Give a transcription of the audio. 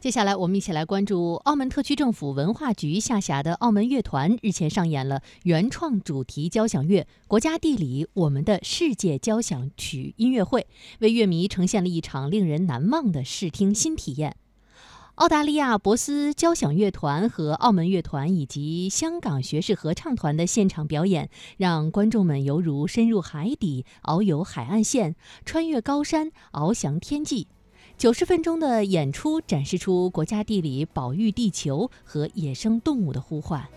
接下来，我们一起来关注澳门特区政府文化局下辖的澳门乐团日前上演了原创主题交响乐《国家地理：我们的世界交响曲》音乐会，为乐迷呈现了一场令人难忘的视听新体验。澳大利亚博斯交响乐团和澳门乐团以及香港学士合唱团的现场表演，让观众们犹如深入海底，遨游海岸线，穿越高山，翱翔天际。九十分钟的演出展示出国家地理保育地球和野生动物的呼唤。